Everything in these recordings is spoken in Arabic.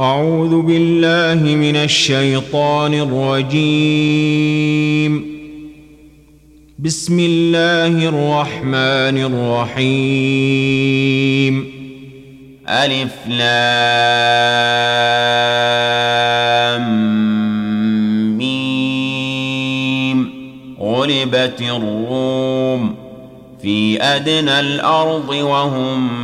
أعوذ بالله من الشيطان الرجيم. بسم الله الرحمن الرحيم. ألف لام ميم. غلبت الروم في أدنى الأرض وهم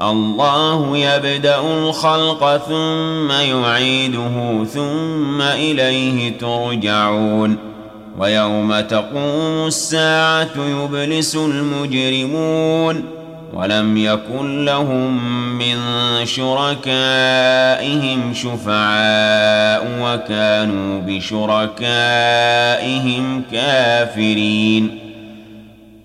الله يبدأ الخلق ثم يعيده ثم إليه ترجعون ويوم تقوم الساعة يبلس المجرمون ولم يكن لهم من شركائهم شفعاء وكانوا بشركائهم كافرين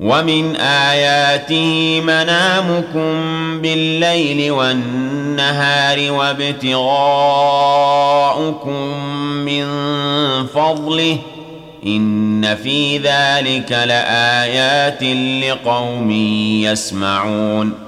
ومن آياته منامكم بالليل والنهار وابتغاؤكم ربكم من فضله ان في ذلك لايات لقوم يسمعون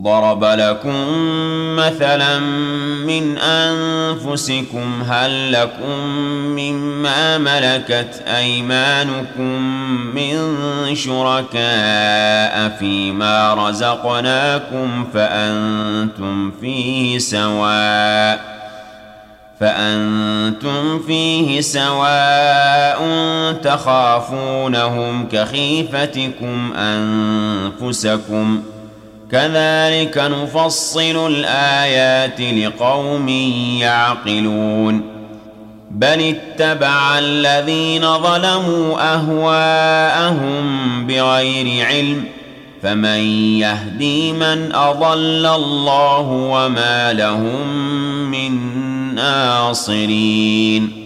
ضرب لكم مثلا من أنفسكم هل لكم مما ملكت أيمانكم من شركاء فيما رزقناكم فأنتم فيه سواء فأنتم فيه سواء تخافونهم كخيفتكم أنفسكم ۖ كذلك نفصل الآيات لقوم يعقلون. بل اتبع الذين ظلموا أهواءهم بغير علم فمن يهدي من أضل الله وما لهم من ناصرين.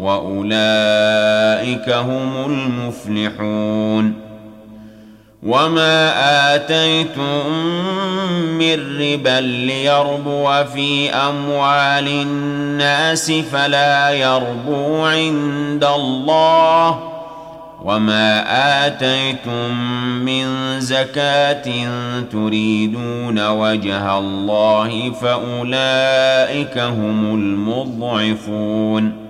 وأولئك هم المفلحون. وما اتيتم من ربا ليربو في اموال الناس فلا يربو عند الله. وما اتيتم من زكاه تريدون وجه الله فاولئك هم المضعفون.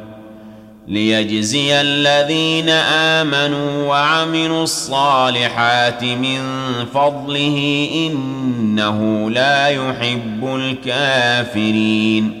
ليجزي الذين آمنوا وعملوا الصالحات من فضله إنه لا يحب الكافرين.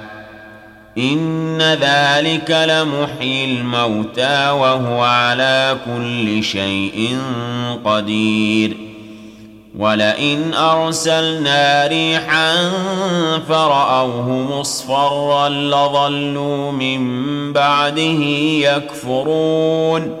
إن ذلك لمحيي الموتى وهو على كل شيء قدير. ولئن أرسلنا ريحا فرأوه مصفرا لظلوا من بعده يكفرون.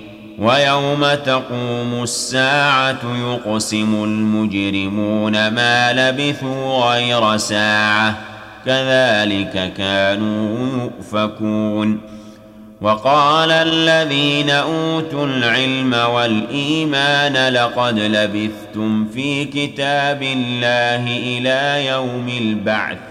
ويوم تقوم الساعة يقسم المجرمون ما لبثوا غير ساعة كذلك كانوا يؤفكون. وقال الذين أوتوا العلم والإيمان لقد لبثتم في كتاب الله إلى يوم البعث.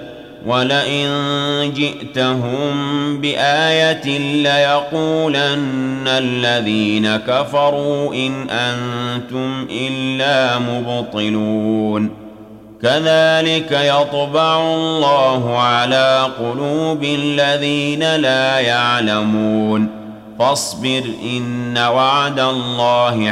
ولئن جئتهم بآية ليقولن الذين كفروا إن أنتم إلا مبطلون كذلك يطبع الله على قلوب الذين لا يعلمون فاصبر إن وعد الله